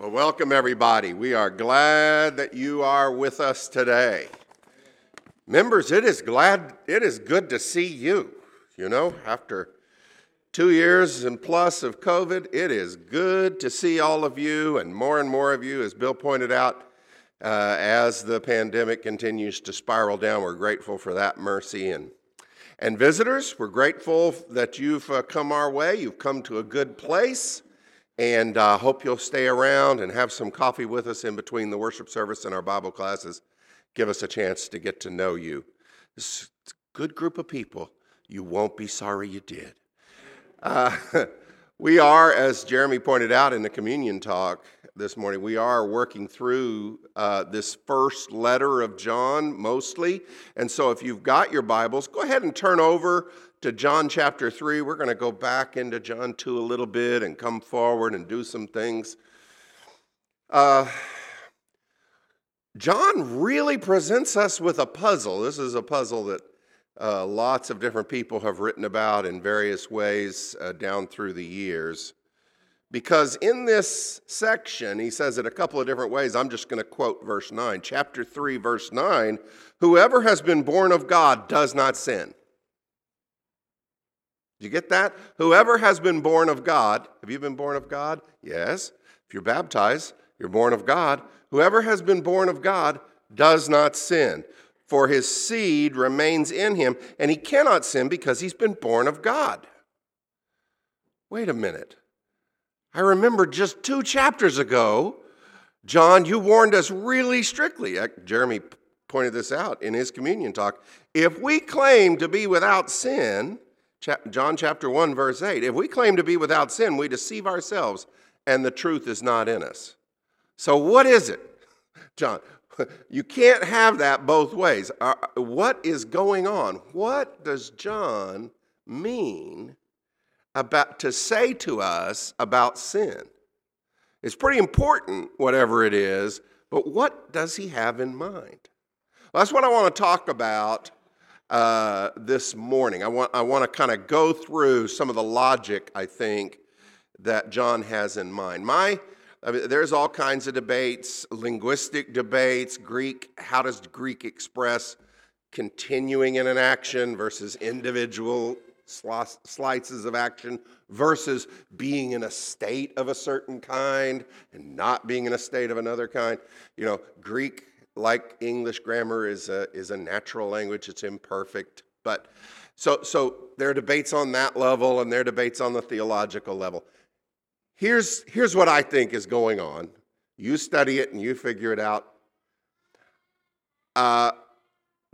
Well, welcome everybody. We are glad that you are with us today. Members, it is glad it is good to see you. You know, after 2 years and plus of COVID, it is good to see all of you and more and more of you as Bill pointed out uh, as the pandemic continues to spiral down. We're grateful for that mercy and and visitors, we're grateful that you've uh, come our way. You've come to a good place and uh, hope you'll stay around and have some coffee with us in between the worship service and our Bible classes. Give us a chance to get to know you. This is a good group of people. You won't be sorry you did. Uh, we are, as Jeremy pointed out in the communion talk, this morning. We are working through uh, this first letter of John mostly. And so if you've got your Bibles, go ahead and turn over to John chapter 3. We're going to go back into John 2 a little bit and come forward and do some things. Uh, John really presents us with a puzzle. This is a puzzle that uh, lots of different people have written about in various ways uh, down through the years. Because in this section, he says it a couple of different ways. I'm just going to quote verse 9. Chapter 3, verse 9 Whoever has been born of God does not sin. Did you get that? Whoever has been born of God, have you been born of God? Yes. If you're baptized, you're born of God. Whoever has been born of God does not sin, for his seed remains in him, and he cannot sin because he's been born of God. Wait a minute. I remember just two chapters ago, John, you warned us really strictly. Jeremy pointed this out in his communion talk. If we claim to be without sin, John chapter 1, verse 8, if we claim to be without sin, we deceive ourselves and the truth is not in us. So, what is it, John? You can't have that both ways. What is going on? What does John mean about to say to us about sin. It's pretty important, whatever it is, but what does he have in mind? Well, that's what I want to talk about uh, this morning. I want, I want to kind of go through some of the logic, I think, that John has in mind. My, I mean, there's all kinds of debates, linguistic debates, Greek, how does Greek express continuing in an action versus individual slices of action versus being in a state of a certain kind and not being in a state of another kind. You know, Greek, like English grammar, is a, is a natural language, it's imperfect. But so, so there are debates on that level and there are debates on the theological level. Here's, here's what I think is going on. You study it and you figure it out. Uh,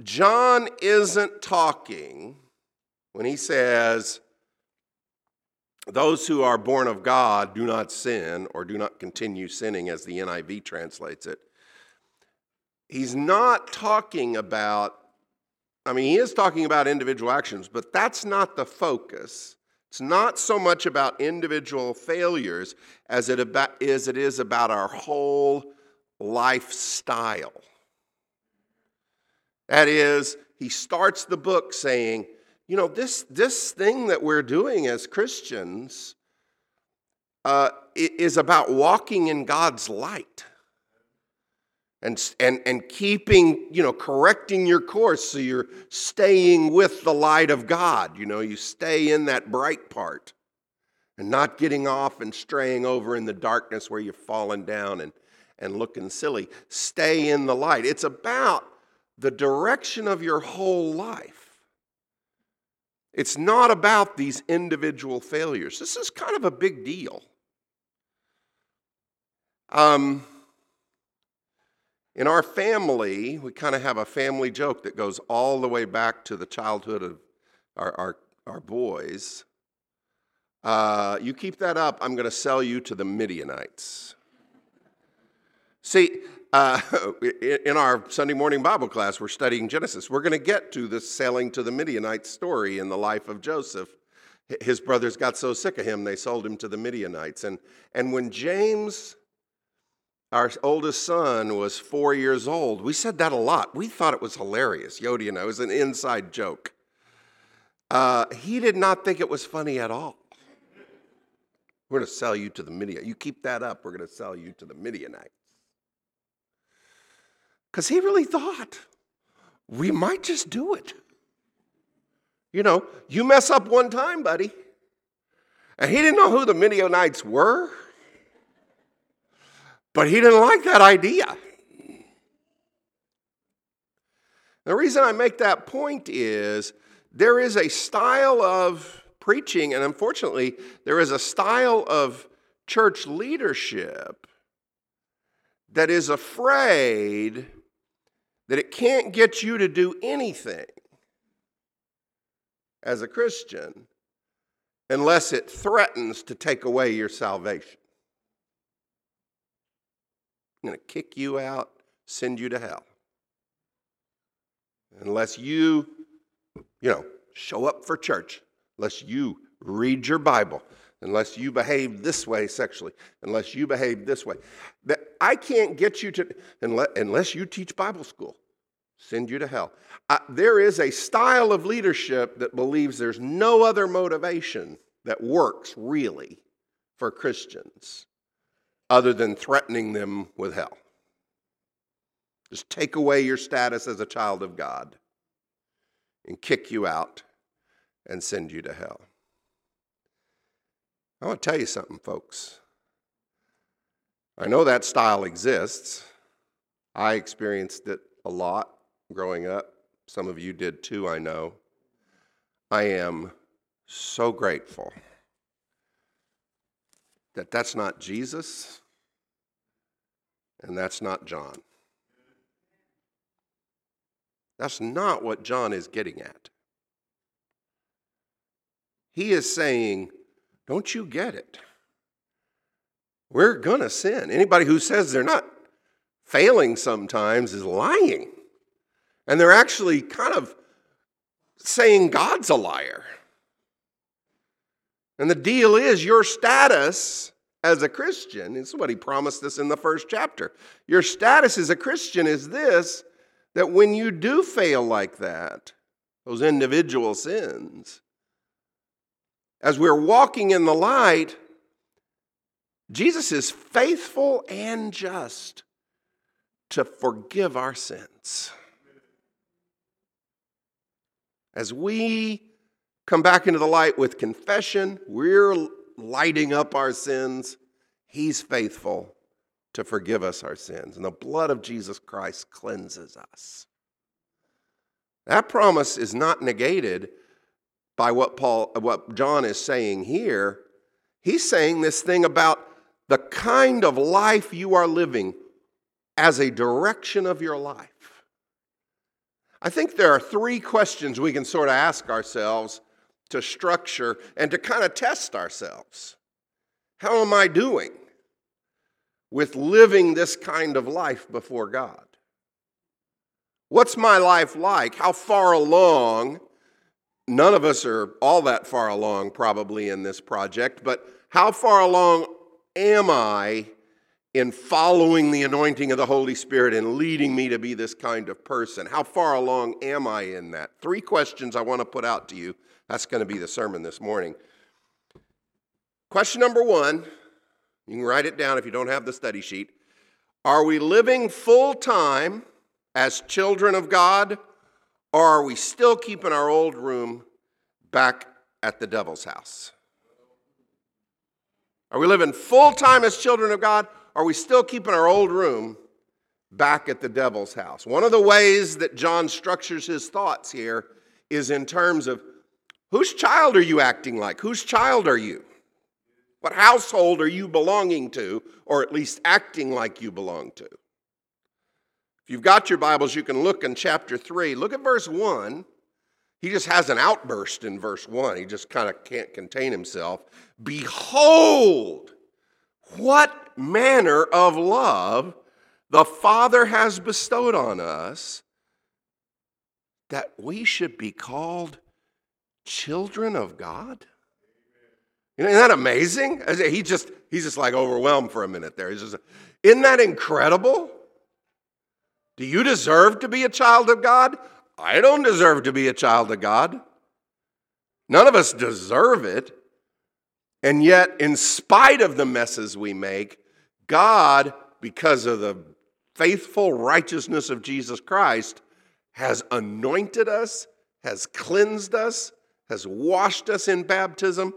John isn't talking when he says, Those who are born of God do not sin or do not continue sinning, as the NIV translates it, he's not talking about, I mean, he is talking about individual actions, but that's not the focus. It's not so much about individual failures as it, about, as it is about our whole lifestyle. That is, he starts the book saying, you know, this, this thing that we're doing as Christians uh, is about walking in God's light and, and, and keeping, you know, correcting your course so you're staying with the light of God. You know, you stay in that bright part and not getting off and straying over in the darkness where you've fallen down and, and looking silly. Stay in the light. It's about the direction of your whole life. It's not about these individual failures. This is kind of a big deal. Um, in our family, we kind of have a family joke that goes all the way back to the childhood of our, our, our boys. Uh, you keep that up, I'm going to sell you to the Midianites. See, uh, in our Sunday morning Bible class, we're studying Genesis. We're going to get to the selling to the Midianites story in the life of Joseph. His brothers got so sick of him, they sold him to the Midianites. And, and when James, our oldest son, was four years old, we said that a lot. We thought it was hilarious. Yodi and I, it was an inside joke. Uh, he did not think it was funny at all. We're going to sell you to the Midian. You keep that up, we're going to sell you to the Midianites. Because he really thought we might just do it. You know, you mess up one time, buddy. And he didn't know who the Midianites were, but he didn't like that idea. The reason I make that point is there is a style of preaching, and unfortunately, there is a style of church leadership that is afraid that it can't get you to do anything as a Christian unless it threatens to take away your salvation. Going to kick you out, send you to hell. Unless you, you know, show up for church, unless you read your Bible, unless you behave this way sexually, unless you behave this way. That I can't get you to, unless, unless you teach Bible school, send you to hell. Uh, there is a style of leadership that believes there's no other motivation that works really for Christians other than threatening them with hell. Just take away your status as a child of God and kick you out and send you to hell. I want to tell you something, folks. I know that style exists. I experienced it a lot growing up. Some of you did too, I know. I am so grateful that that's not Jesus and that's not John. That's not what John is getting at. He is saying, Don't you get it? We're going to sin. Anybody who says they're not failing sometimes is lying. And they're actually kind of saying God's a liar. And the deal is your status as a Christian, this is what he promised us in the first chapter. Your status as a Christian is this that when you do fail like that, those individual sins, as we're walking in the light, Jesus is faithful and just to forgive our sins. As we come back into the light with confession, we're lighting up our sins. He's faithful to forgive us our sins. And the blood of Jesus Christ cleanses us. That promise is not negated by what Paul what John is saying here. He's saying this thing about the kind of life you are living as a direction of your life. I think there are three questions we can sort of ask ourselves to structure and to kind of test ourselves. How am I doing with living this kind of life before God? What's my life like? How far along? None of us are all that far along, probably, in this project, but how far along am I in following the anointing of the Holy Spirit and leading me to be this kind of person? How far along am I in that? Three questions I want to put out to you. That's going to be the sermon this morning. Question number one you can write it down if you don't have the study sheet. Are we living full time as children of God, or are we still keeping our old room back at the devil's house? Are we living full time as children of God, are we still keeping our old room back at the devil's house? One of the ways that John structures his thoughts here is in terms of whose child are you acting like? Whose child are you? What household are you belonging to, or at least acting like you belong to? If you've got your Bibles, you can look in chapter 3. Look at verse 1. He just has an outburst in verse 1. He just kind of can't contain himself. Behold, what manner of love the Father has bestowed on us that we should be called children of God? Isn't that amazing? He just, he's just like overwhelmed for a minute there. He's just, isn't that incredible? Do you deserve to be a child of God? I don't deserve to be a child of God. None of us deserve it. And yet, in spite of the messes we make, God, because of the faithful righteousness of Jesus Christ, has anointed us, has cleansed us, has washed us in baptism,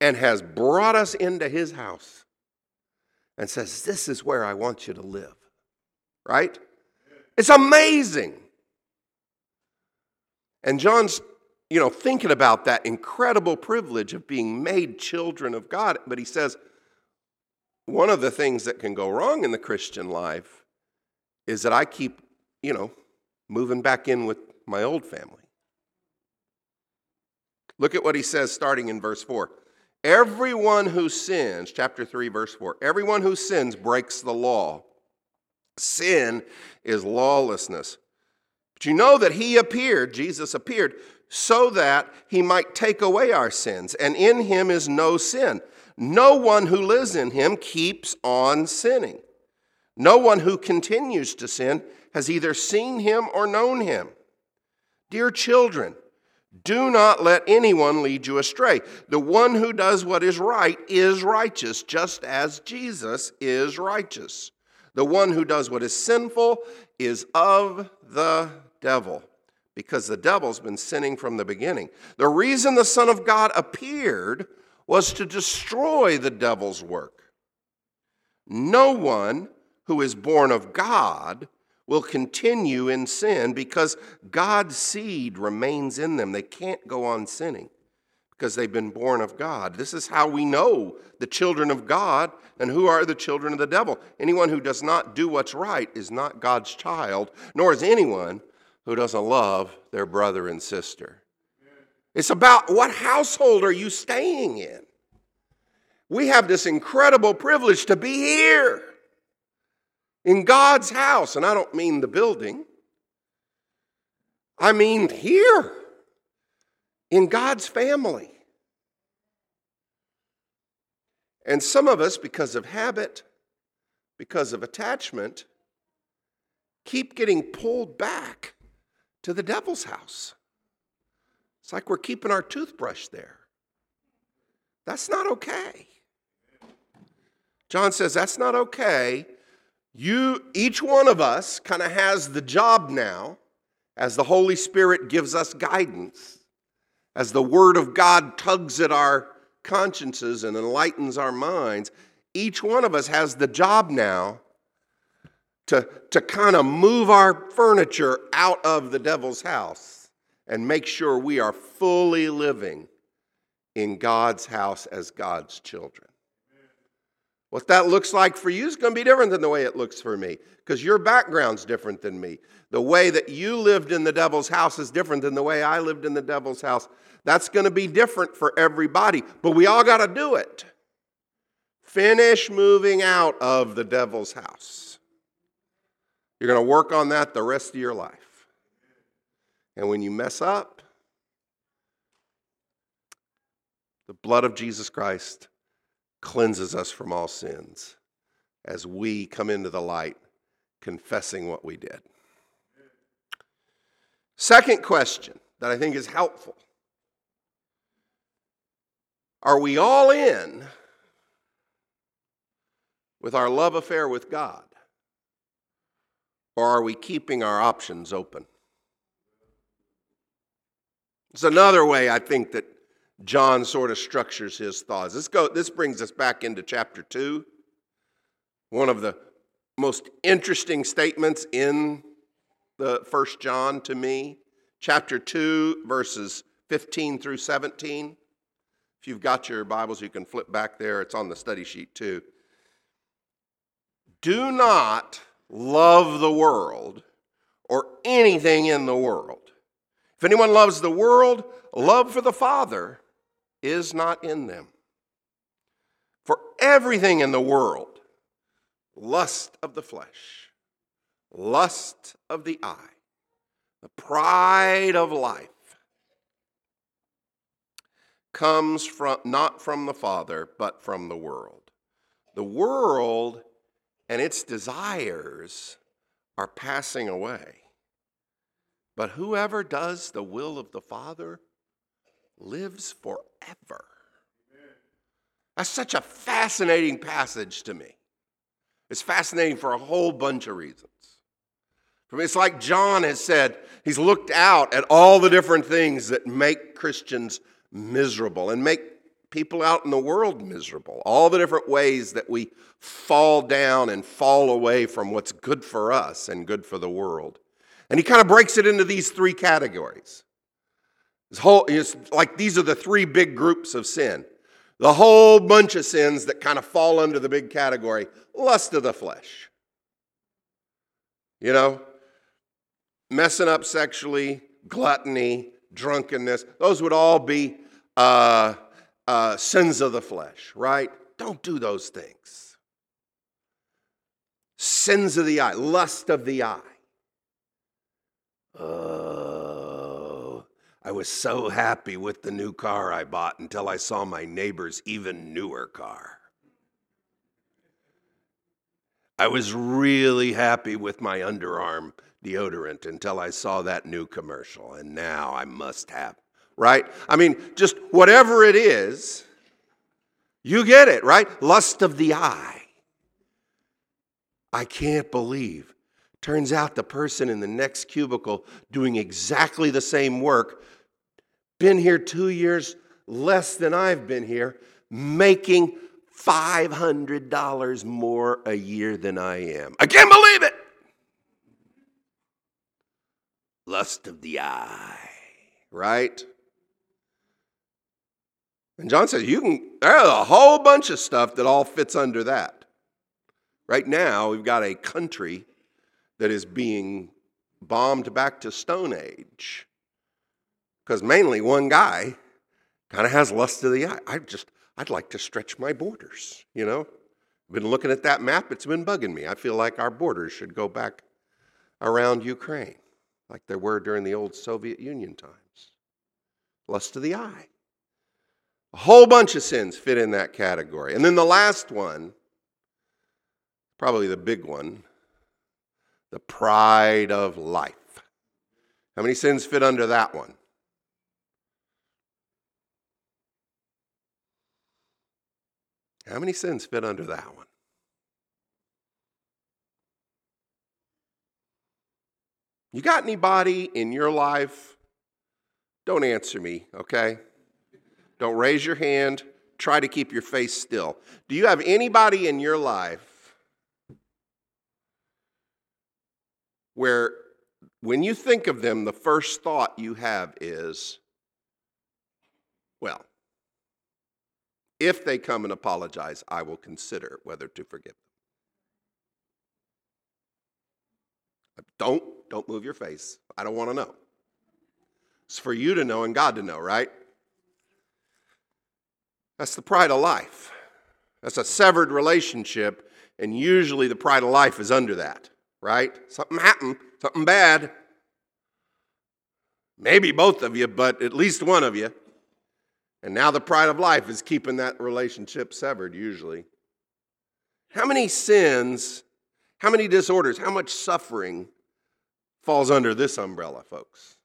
and has brought us into his house and says, This is where I want you to live. Right? It's amazing. And John's, you know, thinking about that incredible privilege of being made children of God. But he says, one of the things that can go wrong in the Christian life is that I keep, you know, moving back in with my old family. Look at what he says starting in verse 4. Everyone who sins, chapter 3, verse 4, everyone who sins breaks the law. Sin is lawlessness. But you know that he appeared, Jesus appeared, so that he might take away our sins, and in him is no sin. No one who lives in him keeps on sinning. No one who continues to sin has either seen him or known him. Dear children, do not let anyone lead you astray. The one who does what is right is righteous, just as Jesus is righteous. The one who does what is sinful is of the devil, because the devil's been sinning from the beginning. The reason the Son of God appeared was to destroy the devil's work. No one who is born of God will continue in sin because God's seed remains in them. They can't go on sinning because they've been born of God. This is how we know the children of God and who are the children of the devil. Anyone who does not do what's right is not God's child, nor is anyone who doesn't love their brother and sister. It's about what household are you staying in? We have this incredible privilege to be here in God's house. And I don't mean the building, I mean here in God's family. And some of us, because of habit, because of attachment, keep getting pulled back to the devil's house. It's like we're keeping our toothbrush there. That's not okay. John says that's not okay you, each one of us, kind of has the job now as the Holy Spirit gives us guidance, as the Word of God tugs at our consciences and enlightens our minds. Each one of us has the job now to, to kind of move our furniture out of the devil's house and make sure we are fully living in God's house as God's children. What that looks like for you is going to be different than the way it looks for me because your background's different than me. The way that you lived in the devil's house is different than the way I lived in the devil's house. That's going to be different for everybody, but we all got to do it. Finish moving out of the devil's house. You're going to work on that the rest of your life. And when you mess up, the blood of Jesus Christ cleanses us from all sins as we come into the light confessing what we did. Second question that I think is helpful Are we all in with our love affair with God? Or are we keeping our options open? It's another way I think that John sort of structures his thoughts. This, go, this brings us back into chapter 2. One of the most interesting statements in the first John to me. Chapter 2, verses 15 through 17. If you've got your Bibles, you can flip back there. It's on the study sheet too. Do not love the world or anything in the world. If anyone loves the world, love for the Father is not in them. For everything in the world, lust of the flesh, lust of the eye, the pride of life, comes from not from the Father, but from the world. The world and its desires are passing away. But whoever does the will of the Father lives forever. That's such a fascinating passage to me. It's fascinating for a whole bunch of reasons. It's like John has said, he's looked out at all the different things that make Christians miserable and make people out in the world miserable, all the different ways that we fall down and fall away from what's good for us and good for the world. And he kind of breaks it into these three categories. This whole, it's like these are the three big groups of sin. The whole bunch of sins that kind of fall under the big category lust of the flesh. You know, messing up sexually, gluttony, drunkenness, those would all be uh, uh, sins of the flesh, right? Don't do those things. Sins of the eye, lust of the eye. Oh, I was so happy with the new car I bought until I saw my neighbor's even newer car. I was really happy with my underarm deodorant until I saw that new commercial, and now I must have, right? I mean, just whatever it is, you get it, right? Lust of the eye. I can't believe. Turns out the person in the next cubicle doing exactly the same work, been here two years less than I've been here, making $500 more a year than I am. I can't believe it lust of the eye, right? And John says, you can, there's a whole bunch of stuff that all fits under that. Right now, we've got a country that is being bombed back to Stone Age. Because mainly one guy kind of has lust of the eye. I just, I'd like to stretch my borders, you know? I've been looking at that map, it's been bugging me. I feel like our borders should go back around Ukraine like there were during the old Soviet Union times. Lust of the eye. A whole bunch of sins fit in that category. And then the last one, probably the big one, the pride of life. How many sins fit under that one? How many sins fit under that one? You got anybody in your life? Don't answer me, okay? Don't raise your hand. Try to keep your face still. Do you have anybody in your life where, when you think of them, the first thought you have is, well, if they come and apologize, I will consider whether to forgive them. Don't don't move your face. I don't want to know. It's for you to know and God to know, right? That's the pride of life. That's a severed relationship, and usually the pride of life is under that, right? Something happened, something bad. Maybe both of you, but at least one of you. And now the pride of life is keeping that relationship severed, usually. How many sins, how many disorders, how much suffering falls under this umbrella, folks.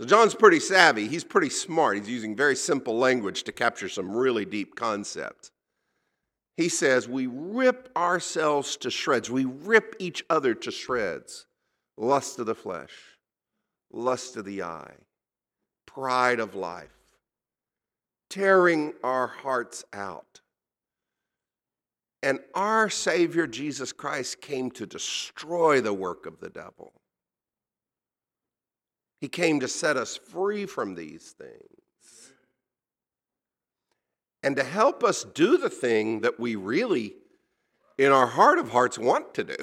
So John's pretty savvy. He's pretty smart. He's using very simple language to capture some really deep concepts. He says, We rip ourselves to shreds. We rip each other to shreds. Lust of the flesh, lust of the eye, pride of life, tearing our hearts out. And our Savior Jesus Christ came to destroy the work of the devil. He came to set us free from these things and to help us do the thing that we really, in our heart of hearts, want to do,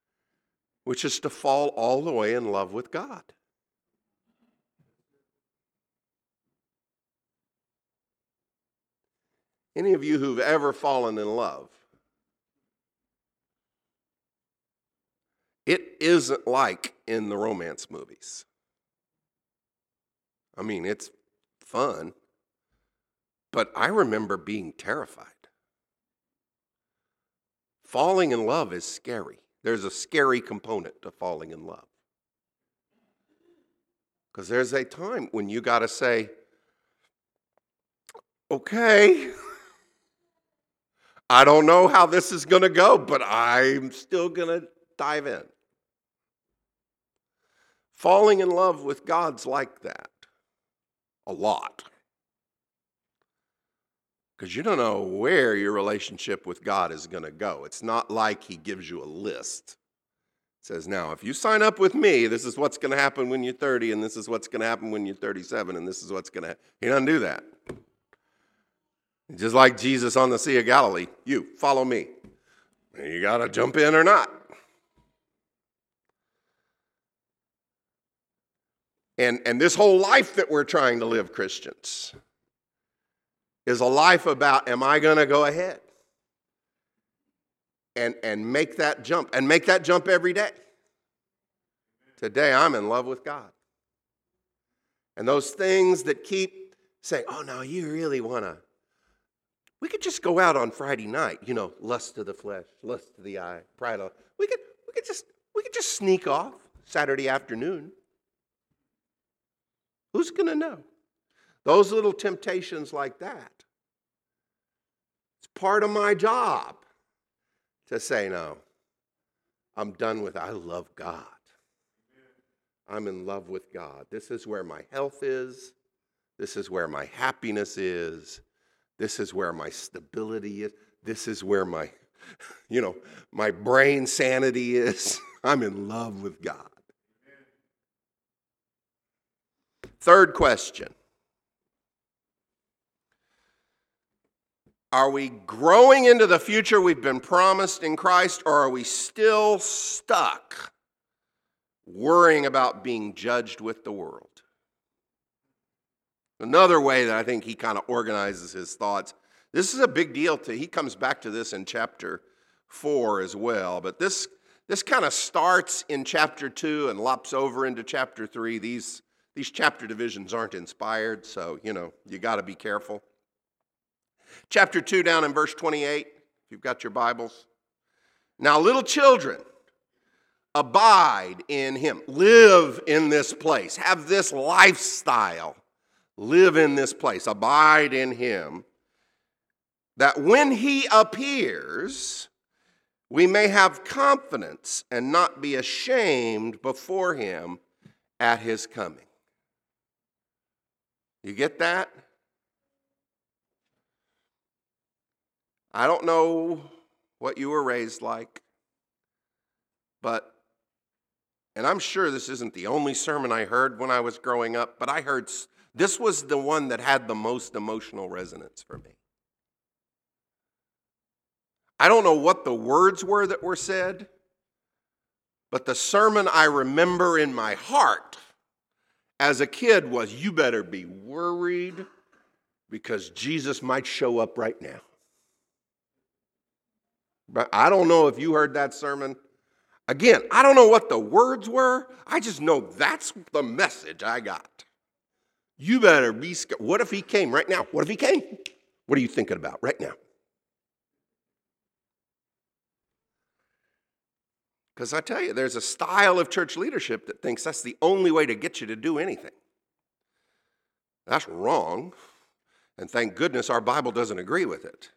which is to fall all the way in love with God. Any of you who've ever fallen in love, it isn't like in the romance movies. I mean, it's fun, but I remember being terrified. Falling in love is scary. There's a scary component to falling in love. Because there's a time when you got to say, okay. I don't know how this is going to go, but I'm still going to dive in. Falling in love with God's like that a lot. Because you don't know where your relationship with God is going to go. It's not like He gives you a list. It says, now, if you sign up with me, this is what's going to happen when you're 30, and this is what's going to happen when you're 37, and this is what's going to. He doesn't do that. Just like Jesus on the Sea of Galilee, you follow me. You got to jump in or not. And, and this whole life that we're trying to live, Christians, is a life about am I going to go ahead and, and make that jump and make that jump every day? Today, I'm in love with God. And those things that keep saying, oh, no, you really want to. We could just go out on Friday night, you know, lust of the flesh, lust of the eye, pride of. We could, we could just, we could just sneak off Saturday afternoon. Who's going to know? Those little temptations like that. Part of my job to say, no, I'm done with, I love God. I'm in love with God. This is where my health is. This is where my happiness is. This is where my stability is. This is where my, you know, my brain sanity is. I'm in love with God. Third question Are we growing into the future we've been promised in Christ, or are we still stuck worrying about being judged with the world? Another way that I think he kind of organizes his thoughts. This is a big deal to he comes back to this in chapter 4 as well, but this this kind of starts in chapter 2 and lops over into chapter 3. These these chapter divisions aren't inspired, so, you know, you got to be careful. Chapter 2, down in verse 28, if you've got your Bibles. Now, little children, abide in him. Live in this place. Have this lifestyle. Live in this place. Abide in him. That when he appears, we may have confidence and not be ashamed before him at his coming. You get that? I don't know what you were raised like, but, and I'm sure this isn't the only sermon I heard when I was growing up, but I heard this was the one that had the most emotional resonance for me. I don't know what the words were that were said, but the sermon I remember in my heart as a kid was you better be worried because Jesus might show up right now. But I don't know if you heard that sermon. Again, I don't know what the words were. I just know that's the message I got. You better be scared. What if he came right now? What if he came? What are you thinking about right now? Because I tell you, there's a style of church leadership that thinks that's the only way to get you to do anything. That's wrong. And thank goodness our Bible doesn't agree with it.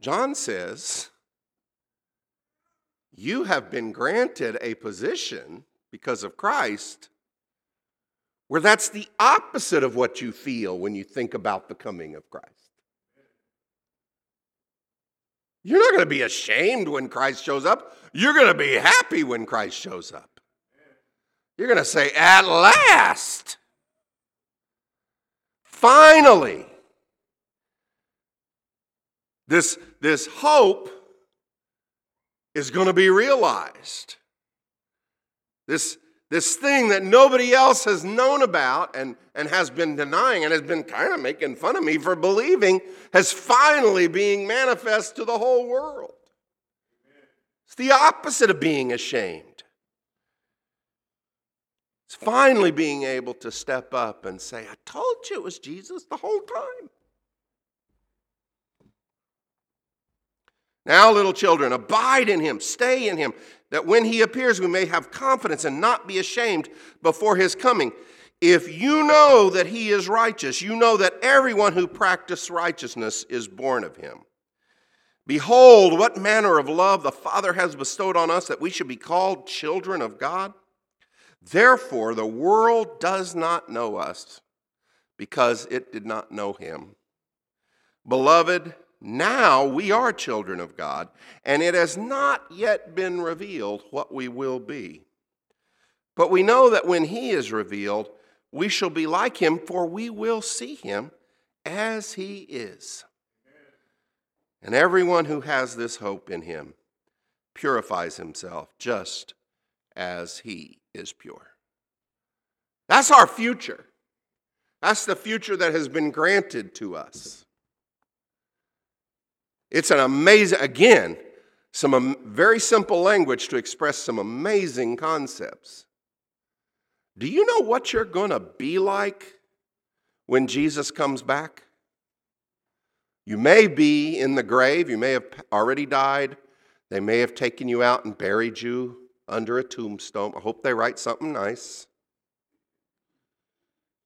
John says, You have been granted a position because of Christ where that's the opposite of what you feel when you think about the coming of Christ. You're not going to be ashamed when Christ shows up. You're going to be happy when Christ shows up. You're going to say, At last, finally, this, this hope is going to be realized. This, this thing that nobody else has known about and, and has been denying and has been kind of making fun of me for believing has finally being manifest to the whole world. It's the opposite of being ashamed. It's finally being able to step up and say, I told you it was Jesus the whole time. Now, little children, abide in him, stay in him, that when he appears, we may have confidence and not be ashamed before his coming. If you know that he is righteous, you know that everyone who practices righteousness is born of him. Behold, what manner of love the Father has bestowed on us that we should be called children of God. Therefore, the world does not know us because it did not know him. Beloved, now we are children of God, and it has not yet been revealed what we will be. But we know that when he is revealed, we shall be like him, for we will see him as he is. And everyone who has this hope in him purifies himself just as he is pure. That's our future. That's the future that has been granted to us. It's an amazing, again, some very simple language to express some amazing concepts. Do you know what you're going to be like when Jesus comes back? You may be in the grave, you may have already died, they may have taken you out and buried you under a tombstone. I hope they write something nice.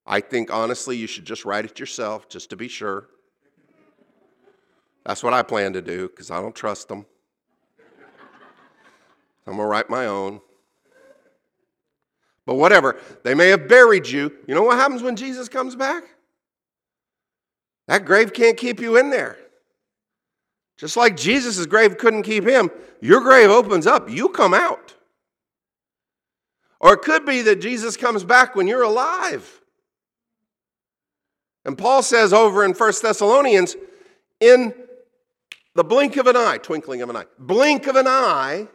I think honestly you should just write it yourself just to be sure. That's what I plan to do because I don't trust them. I'm going to write my own. But whatever, they may have buried you. You know what happens when Jesus comes back? That grave can't keep you in there. Just like Jesus' grave couldn't keep him, your grave opens up, you come out. Or it could be that Jesus comes back when you're alive. And Paul says over in 1 Thessalonians, in the blink of an eye, twinkling of an eye, blink of an eye,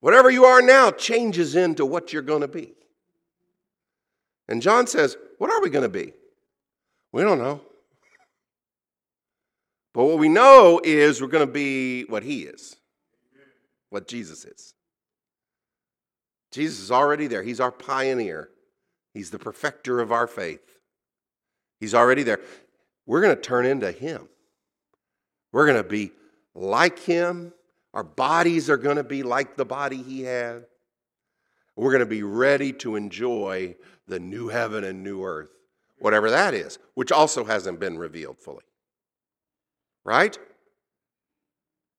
whatever you are now changes into what you're going to be. And John says, What are we going to be? We don't know. But what we know is we're going to be what he is, what Jesus is. Jesus is already there. He's our pioneer, he's the perfecter of our faith. He's already there. We're going to turn into him. We're going to be like him. Our bodies are going to be like the body he had. We're going to be ready to enjoy the new heaven and new earth, whatever that is, which also hasn't been revealed fully. Right?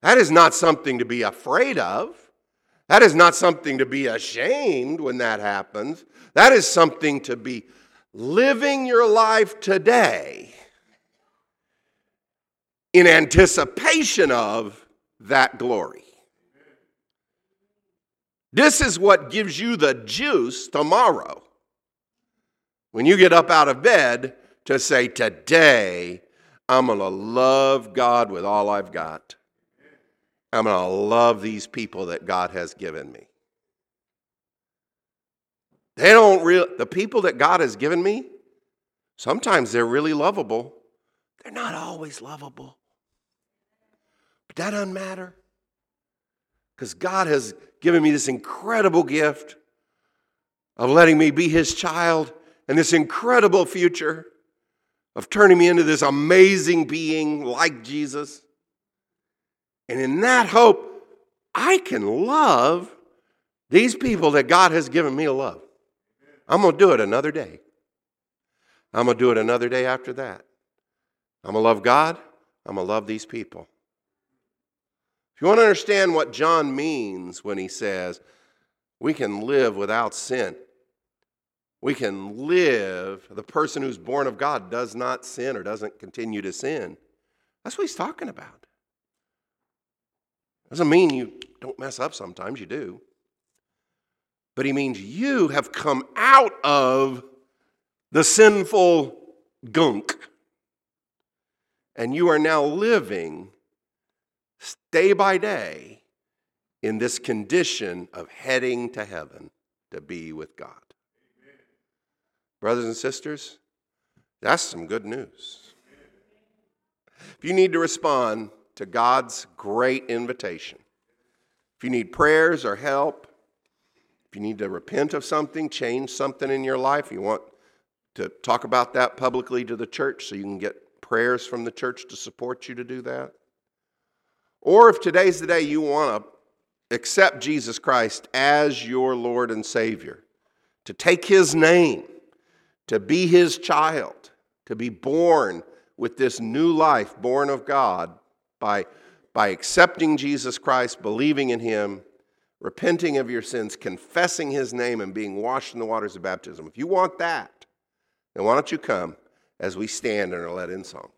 That is not something to be afraid of. That is not something to be ashamed when that happens. That is something to be living your life today in anticipation of that glory. This is what gives you the juice tomorrow when you get up out of bed to say, Today, I'm going to love God with all I've got. I'm going to love these people that God has given me. They don't really, the people that God has given me, sometimes they're really lovable. They're not always lovable. That doesn't matter. Because God has given me this incredible gift of letting me be His child and this incredible future of turning me into this amazing being like Jesus. And in that hope, I can love these people that God has given me to love. I'm going to do it another day. I'm going to do it another day after that. I'm going to love God. I'm going to love these people. If you want to understand what John means when he says we can live without sin, we can live, the person who's born of God does not sin or doesn't continue to sin. That's what he's talking about. Doesn't mean you don't mess up sometimes, you do. But he means you have come out of the sinful gunk and you are now living day by day in this condition of heading to heaven to be with God. Amen. Brothers and sisters, that's some good news. If you need to respond to God's great invitation, if you need prayers or help, if you need to repent of something, change something in your life, you want to talk about that publicly to the church so you can get prayers from the church to support you to do that, or if today's the day you want to accept Jesus Christ as your Lord and Savior, to take his name, to be his child, to be born with this new life, born of God, by, by accepting Jesus Christ, believing in him, repenting of your sins, confessing his name, and being washed in the waters of baptism. If you want that, then why don't you come as we stand in our let in song?